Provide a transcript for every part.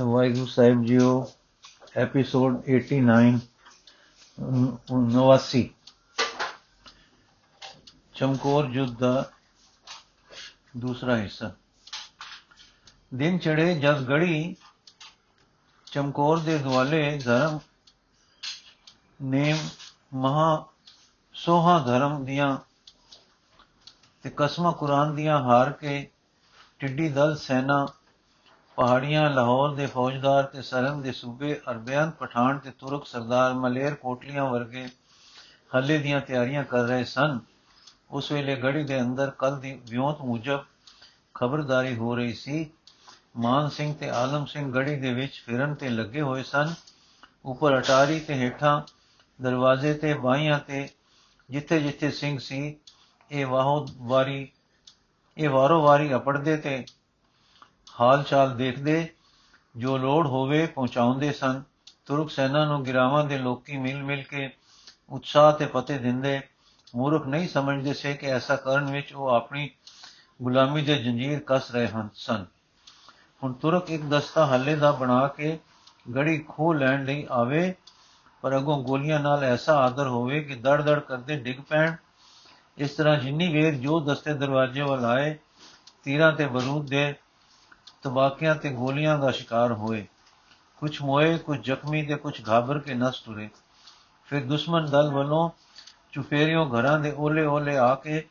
ਵਾਹਿਗੁਰੂ ਸਾਹਿਬ ਜੀਓ ਐਪੀਸੋਡ 89 89 ਚਮਕੌਰ ਯੁੱਧ ਦਾ ਦੂਸਰਾ ਹਿੱਸਾ। ਦਿਨ ਚੜੇ ਜਦ ਗੜੀ ਚਮਕੌਰ ਦੇ ਦੁਆਲੇ ਧਰਮ ਨੇ ਮਹਾ ਸੋਹਾ ਧਰਮ ਦੀਆਂ ਤੇ ਕਸਮਾਂ ਕੁਰਾਨ ਦੀਆਂ ਹਾਰ ਕੇ ਟਿੱਡੀ ਦਲ ਸੈਨਾ ਪਹਾੜੀਆਂ ਲਾਹੌਰ ਦੇ ਫੌਜਦਾਰ ਤੇ ਸਰਹੰਦ ਦੇ ਸੂਬੇ ਅਰਬਿਆਨ ਪਠਾਨ ਤੇ ਤੁਰਕ ਸਰਦਾਰ ਮਲੇਰ ਕੋਟਲੀਆਂ ਵਰਗੇ ਹੱਲੇ ਦੀਆਂ ਤਿਆਰੀਆਂ ਕਰ ਰਹੇ ਸਨ। ਉਸ ਵੇਲੇ ਗੜੀ ਦੇ ਅੰਦਰ ਕੱਲ ਦੀ ਵਿਉਂਤ ਮੁਜਬ ਖਬਰਦਾਰੀ ਹੋ ਰਹੀ ਸੀ। ਮਾਨ ਸਿੰਘ ਤੇ ਆਲਮ ਸਿੰਘ ਗੜੀ ਦੇ ਵਿੱਚ ਫਿਰਨ ਤੇ ਲੱਗੇ ਹੋਏ ਸਨ। ਉੱਪਰ ਅਟਾਰੀ ਤੇ ਹੇਠਾਂ ਦਰਵਾਜ਼ੇ ਤੇ ਬਾਈਆਂ ਤੇ ਜਿੱਥੇ ਜਿੱਥੇ ਸਿੰਘ ਸੀ, ਇਹ ਵਾਹੋ ਵਾਰੀ ਇਹ ਵਾਰੋ ਵਾਰੀ ਅਪੜਦੇ ਤੇ ਹਾਲ ਚਾਲ ਦੇਖਦੇ, ਜੋ ਲੋੜ ਹੋਵੇ ਪਹੁੰਚਾਉਂਦੇ ਸਨ। ਤੁਰਕ ਸੈਨਾ ਨੂੰ ਗਿਰਾਵਾਂ ਦੇ ਲੋਕੀ ਮਿਲ ਮਿਲ ਕੇ ਉਤਸ਼ਾਹ ਤੇ ਪਤੇ ਦਿੰਦੇ। ਮੂਰਖ ਨਹੀਂ ਸਮਝਦੇ ਸੇ ਕਿ ਐਸਾ ਕਰਨ ਵਿੱਚ ਉਹ ਆਪਣੀ ਗੁਲਾਮੀ ਦੇ ਜੰਜੀਰ ਕੱਸ ਰਹੇ ਹਨ ਸਨ। ਹੁਣ ਤੁਰਕ ਇੱਕ ਦਸਤਾ ਹੱਲੇ ਦਾ ਬਣਾ ਕੇ ਗੜੀ ਖੋ ਲੈਣ ਲਈ ਆਵੇ, ਪਰ ਅਗੋਂ ਗੋਲੀਆਂ ਨਾਲ ਐਸਾ ਆਦਰ ਹੋਵੇ ਕਿ ਦੜ ਦੜ ਕਰਦੇ ਡਿੱਗ ਪੈਣ। ਇਸ ਤਰ੍ਹਾਂ ਜਿੰਨੀ ਵੇਰ ਜੋ ਦਸਤੇ ਦਰਵਾਜ਼ੇ ਵੱਲ ਆਏ, ਤੀਰਾਂ ਤੇ ਬਰੂਦ ਦੇ ਤਬਾਕਿਆਂ ਤੇ ਗੋਲੀਆਂ ਦਾ ਸ਼ਿਕਾਰ ਹੋਏ। ਕੁਝ ਮੋਏ ਕੁਝ ਜ਼ਖਮੀ ਤੇ ਕੁਝ ਘਾਬਰ ਕੇ ਨਸ ਤੁਰੇ। ਫਿਰ ਦੁਸ਼ਮਣ ਦਲ ਵੱਲੋਂ ਚੁਫੇਰਿਓ ਘਰਾਂ ਦੇ ਓਲੇ ਓਲੇ ਆ ਕੇ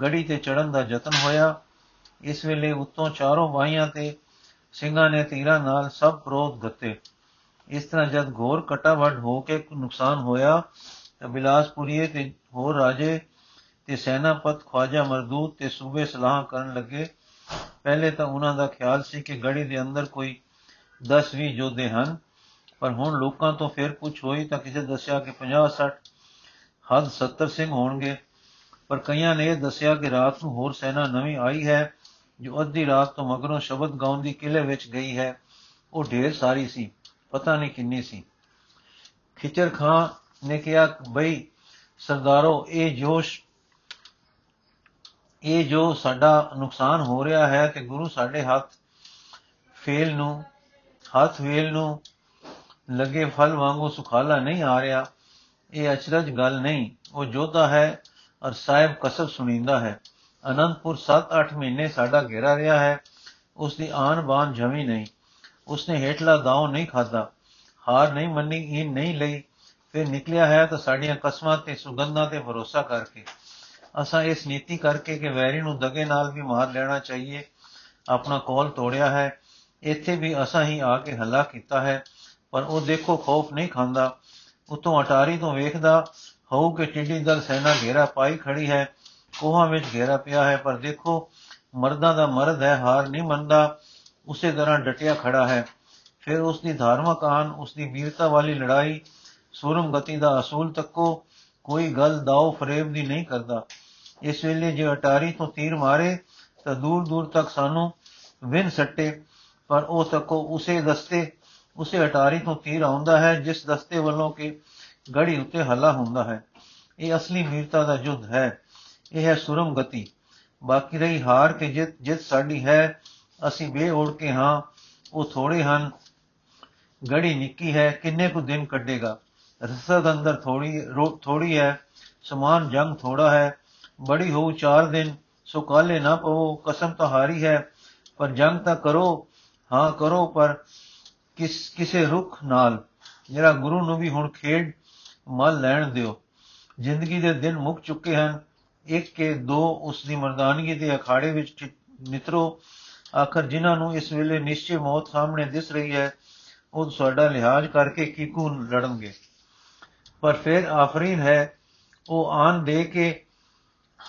ਗੜੀ ਤੇ ਚੜਨ ਦਾ ਯਤਨ ਹੋਇਆ। ਇਸ ਵੇਲੇ ਉੱਤੋਂ ਚਾਰੋਂ ਬਾਹੀਆਂ ਤੇ ਸਿੰਘਾਂ ਨੇ ਤੀਰਾਂ ਨਾਲ ਸਭ ਪ੍ਰੋਧ ਗੱਤੇ ਇਸ ਤਰ੍ਹਾਂ ਜਦ ਘੋਰ ਕਟਾਵੜ ਹੋ ਕੇ ਨੁਕਸਾਨ ਹੋਇਆ, ਤਾਂ ਬਿਲਾਸਪੁਰੀਏ ਤੇ ਹੋਰ ਰਾਜੇ ਤੇ ਸੈਨਾਪਤ ਖਵਾਜਾ ਮਰਦੂਦ ਤੇ ਸੂਬੇ ਸਲਾਹ ਕਰਨ ਲੱਗੇ ਪਹਿਲੇ ਤਾਂ ਉਹਨਾਂ ਦਾ ਖਿਆਲ ਸੀ ਕਿ ਗੜੀ ਦੇ ਅੰਦਰ ਕੋਈ 10-20 ਯੋਧੇ ਹਨ। ਪਰ ਹੁਣ ਲੋਕਾਂ ਤੋਂ ਫਿਰ ਪੁੱਛ ਹੋਈ ਤਾਂ ਕਿਸੇ ਦੱਸਿਆ ਕਿ 50-60 ਹੱਦ 70 ਸਿੰਘ ਹੋਣਗੇ। ਪਰ ਕਈਆਂ ਨੇ ਇਹ ਦੱਸਿਆ ਕਿ ਰਾਤ ਨੂੰ ਹੋਰ ਸੈਨਾ ਨਵੀਂ ਆਈ ਹੈ, ਜੋ ਅੱਧੀ ਰਾਤ ਤੋਂ ਮਗਰੋਂ ਸ਼ਬਦ ਗਾਉਣ ਦੀ ਕਿਲੇ ਵਿੱਚ ਗਈ ਹੈ। ਉਹ ਢੇਰ ਸਾਰੀ ਸੀ, ਪਤਾ ਨਹੀਂ ਕਿੰਨੀ ਸੀ। ਖਿਚਰ ਖਾਂ ਨੇ ਕਿਹਾ ਬਈ ਸਰਦਾਰੋ, ਇਹ ਜੋਸ਼ ਇਹ ਜੋ ਸਾਡਾ ਨੁਕਸਾਨ ਹੋ ਰਿਹਾ ਹੈ ਤੇ ਗੁਰੂ ਸਾਡੇ ਹੱਥ ਫੇਲ ਨੂੰ, ਹੱਥ ਵੇਲ ਨੂੰ ਲੱਗੇ ਫਲ ਵਾਂਗੂ ਸੁਖਾਲਾ ਨਹੀਂ ਆ ਰਿਹਾ, ਇਹ ਅਚਰਜ ਗੱਲ ਨਹੀਂ। ਉਹ ਜੋਧਾ ਹੈ ਔਰ ਸਾਹਿਬ ਕਸਬ ਸੁਣੀਂਦਾ ਹੈ। ਅਨੰਦਪੁਰ 7-8 ਮਹੀਨੇ ਸਾਡਾ ਘੇਰਾ ਰਿਹਾ ਹੈ, ਉਸ ਦੀ ਆਨ ਬਾਨ ਜਮੀ ਨਹੀਂ। ਉਸਨੇ ਹੇਠਲਾ ਦਾਉ ਨਹੀਂ ਖਾਦਾ ਹਾਰ ਨਹੀਂ ਮੰਨੀ ਇਹ ਨਹੀਂ ਲਈ। ਫਿਰ ਨਿਕਲਿਆ ਹੈ ਤਾਂ ਸਾਡੀਆਂ ਕਸਮਾਂ ਤੇ ਸੁਗੰਧਾਂ ਤੇ ਭਰੋਸਾ ਕਰਕੇ। ਅਸਾਂ ਇਸ ਨੀਤੀ ਕਰਕੇ ਕਿ ਵੈਰੀ ਨੂੰ ਦਗੇ ਨਾਲ ਵੀ ਮਾਰ ਲੈਣਾ ਚਾਹੀਏ। ਆਪਣਾ ਕੋਲ ਤੋੜਿਆ ਹੈ। ਇੱਥੇ ਵੀ ਅਸਾਂ ਹੀ ਆ ਕੇ ਹੱਲਾ ਕੀਤਾ ਹੈ। ਪਰ ਉਹ ਦੇਖੋ, ਖੌਫ ਨਹੀਂ ਖਾਂਦਾ। ਉਤੋਂ ਅਟਾਰੀ ਤੋਂ ਵੇਖਦਾ, ਹੋਊ ਕਿ ਟਿੱਡੀ ਦਲ ਸੈਨਾ ਘੇਰਾ ਪਾਈ ਖੜੀ ਹੈ, ਕੋਹਾਂ ਵਿੱਚ ਘੇਰਾ ਪਿਆ ਹੈ। ਪਰ ਦੇਖੋ, ਮਰਦਾਂ ਦਾ ਮਰਦ ਹੈ, ਹਾਰ ਨਹੀਂ ਮੰਨਦਾ। ਉਸੇ ਤਰ੍ਹਾਂ ਡਟਿਆ ਖੜਾ ਹੈ। ਫਿਰ ਉਸ ਦੀ ਧਾਰਮਿਕ ਆਨ ਉਸ ਦੀ ਵੀਰਤਾ ਵਾਲੀ ਲੜਾਈ ਸੂਰਮ ਗਤੀ ਦਾ ਅਸੂਲ ਤੱਕੋ ਕੋਈ ਗੱਲ ਦਾਉ ਫਰੇਬ ਦੀ ਨਹੀਂ ਕਰਦਾ। ਇਸ ਵੇਲੇ ਜੇ ਅਟਾਰੀ ਤੋਂ ਤੀਰ ਮਾਰੇ, ਤਾਂ ਦੂਰ ਦੂਰ ਤੱਕ ਸਾਨੂੰ ਵਿਨ ਸੱਟੇ। ਪਰ ਉਹ ਤੱਕੋ ਉਸੇ ਦਸਤੇ ਉਸੇ ਅਟਾਰੀ ਤੋਂ ਤੀਰ ਆਉਂਦਾ ਹੈ, ਜਿਸ ਦਸਤੇ ਵੱਲੋਂ ਕਿ ਗੜੀ ਉੱਤੇ ਹੱਲਾ ਹੁੰਦਾ ਹੈ। ਇਹ ਅਸਲੀ ਵੀਰਤਾ ਦਾ ਯੁੱਧ ਹੈ। ਇਹ ਹੈ ਸੁਰਮ ਗਤੀ। ਬਾਕੀ ਰਹੀ ਹਾਰ ਕੇ ਜਿੱਤ ਜਿੱਤ ਸਾਡੀ ਹੈ। ਅਸੀਂ ਬੇਓੜ ਕੇ ਹਾਂ, ਉਹ ਥੋੜੇ ਹਨ। ਗੜੀ ਨਿੱਕੀ ਹੈ, ਕਿੰਨੇ ਕੁ ਦਿਨ ਕੱਢੇਗਾ? ਰਸਦ ਅੰਦਰ ਥੋੜੀ ਥੋੜੀ ਹੈ, ਸਮਾਨ ਜੰਗ ਥੋੜਾ ਹੈ। ਬੜੀ ਹੋ ਚਾਰ ਦਿਨ, ਸੋ ਕਾਲੇ ਨਾ ਪਵੋ, ਕਸਮ ਤਾਂ ਹਾਰੀ ਹੈ, ਪਰ ਜੰਗ ਤਾਂ ਕਰੋ, ਹਾਂ ਕਰੋ, ਪਰ ਕਿਸ, ਕਿਸੇ ਰੁਖ ਨਾਲ। ਜਿਹੜਾ ਗੁਰੂ ਨੂੰ ਵੀ ਹੁਣ ਖੇਡ ਮਲ ਲੈਣ ਦਿਓ। ਜ਼ਿੰਦਗੀ ਦੇ ਦਿਨ ਮੁੱਕ ਚੁੱਕੇ ਹਨ। ਇੱਕ ਕੇ ਦੋ ਉਸ ਦੀ ਮਰਦਾਨਗੀ ਦੇ ਅਖਾੜੇ ਵਿੱਚ ਮਿੱਤਰੋ ਆਖਰ ਜਿਨ੍ਹਾਂ ਨੂੰ ਇਸ ਵੇਲੇ ਨਿਸ਼ਚੈ ਮੌਤ ਸਾਹਮਣੇ ਦਿਸ ਰਹੀ ਹੈ, ਉਹ ਸਾਡਾ ਲਿਹਾਜ਼ ਕਰਕੇ ਕਿਕੂ ਲੜਨਗੇ। ਪਰ ਫਿਰ ਆਫਰੀਨ ਹੈ, ਉਹ ਆਨ ਦੇ ਕੇ